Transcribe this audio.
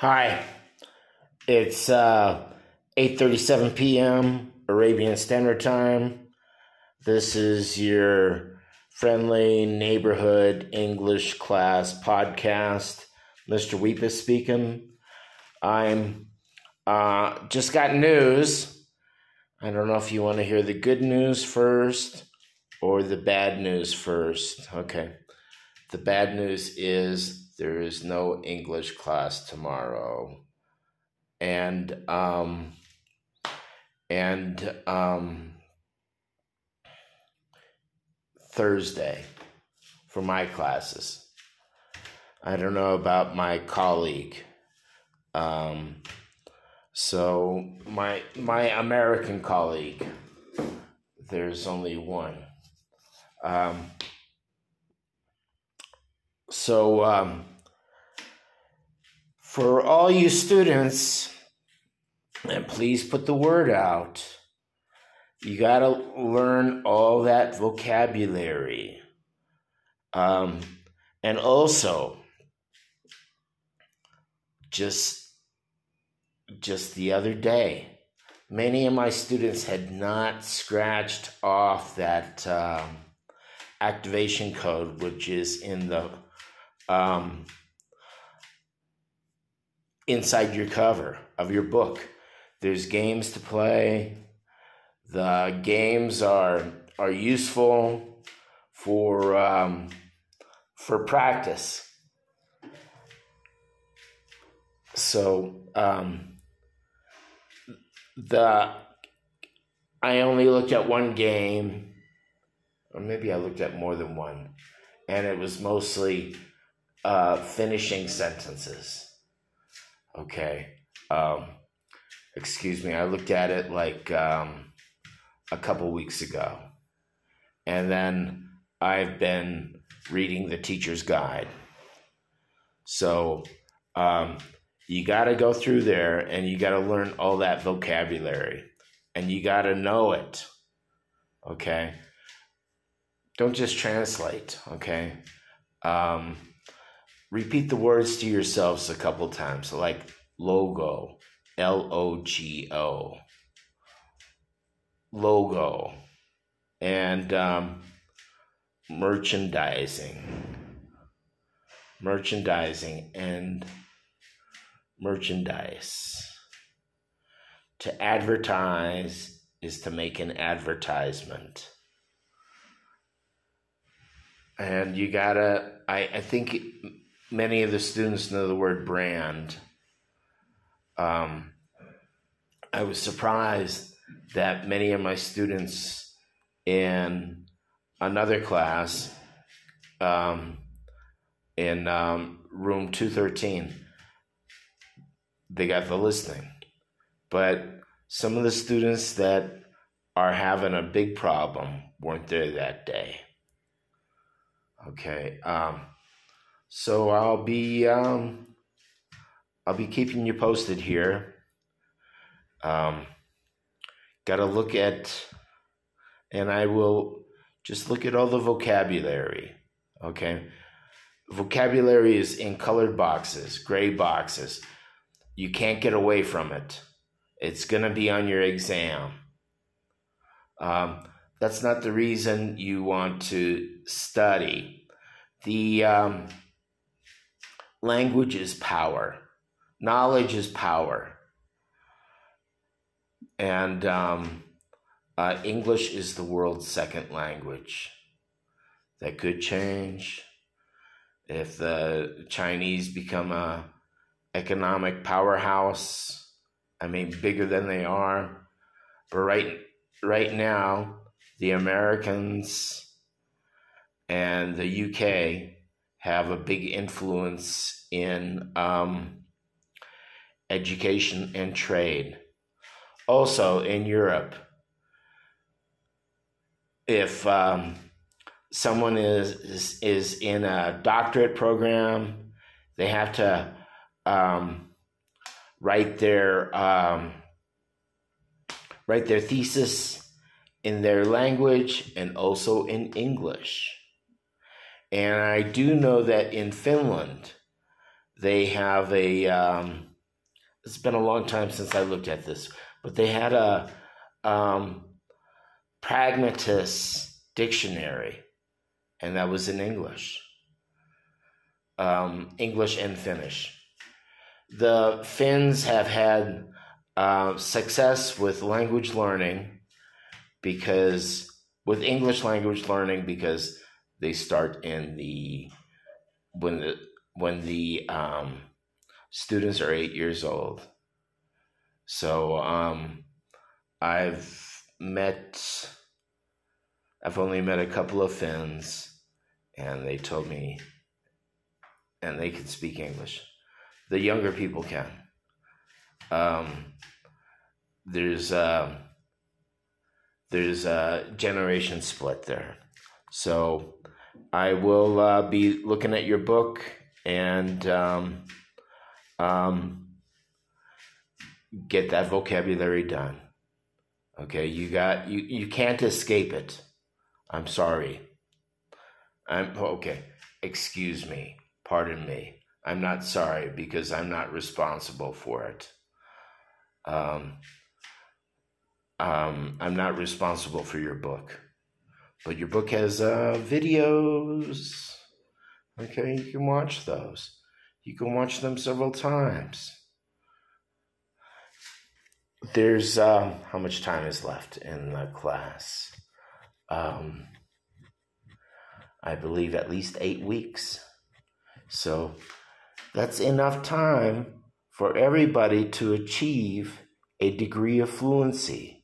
Hi, it's uh, 8:37 p.m. Arabian Standard Time. This is your friendly neighborhood English class podcast. Mr. Weep is speaking. I'm uh, just got news. I don't know if you want to hear the good news first or the bad news first. Okay. The bad news is there is no English class tomorrow. And um and um Thursday for my classes. I don't know about my colleague. Um so my my American colleague there's only one. Um so, um, for all you students, and please put the word out, you got to learn all that vocabulary. Um, and also, just just the other day, many of my students had not scratched off that um, activation code, which is in the um, inside your cover of your book. There's games to play. The games are are useful for um, for practice. So um, the I only looked at one game, or maybe I looked at more than one, and it was mostly uh, finishing sentences. Okay. Um, excuse me. I looked at it like um, a couple weeks ago. And then I've been reading the teacher's guide. So um, you got to go through there and you got to learn all that vocabulary and you got to know it. Okay. Don't just translate. Okay. Um, repeat the words to yourselves a couple times, like logo, L O G O, logo, and um, merchandising, merchandising, and merchandise. To advertise is to make an advertisement. And you gotta, I, I think many of the students know the word brand. Um, I was surprised that many of my students in another class um, in um, room 213 they got the listening but some of the students that are having a big problem weren't there that day okay um, so I'll be um, I'll be keeping you posted here. Um, Got to look at, and I will just look at all the vocabulary. Okay, vocabulary is in colored boxes, gray boxes. You can't get away from it. It's gonna be on your exam. Um, that's not the reason you want to study. The um, language is power, knowledge is power. And um, uh, English is the world's second language. That could change if the Chinese become a economic powerhouse. I mean, bigger than they are. But right, right now, the Americans and the UK have a big influence in um, education and trade. Also, in Europe, if um, someone is, is, is in a doctorate program, they have to um, write their um, write their thesis in their language and also in English. And I do know that in Finland, they have a um, it's been a long time since I looked at this, but they had a um, pragmatist dictionary, and that was in English, um, English and Finnish. The Finns have had uh, success with language learning because with English language learning because they start in the when the when the um, students are eight years old. So um, I've met, I've only met a couple of Finns, and they told me, and they can speak English. The younger people can. Um, there's uh, there's a generation split there, so I will uh, be looking at your book and. Um, um, get that vocabulary done. Okay, you got you you can't escape it. I'm sorry. I'm okay. Excuse me. Pardon me. I'm not sorry because I'm not responsible for it. Um, um, I'm not responsible for your book, but your book has uh, videos. Okay, you can watch those. You can watch them several times. There's um, how much time is left in the class? Um, I believe at least eight weeks. So that's enough time for everybody to achieve a degree of fluency.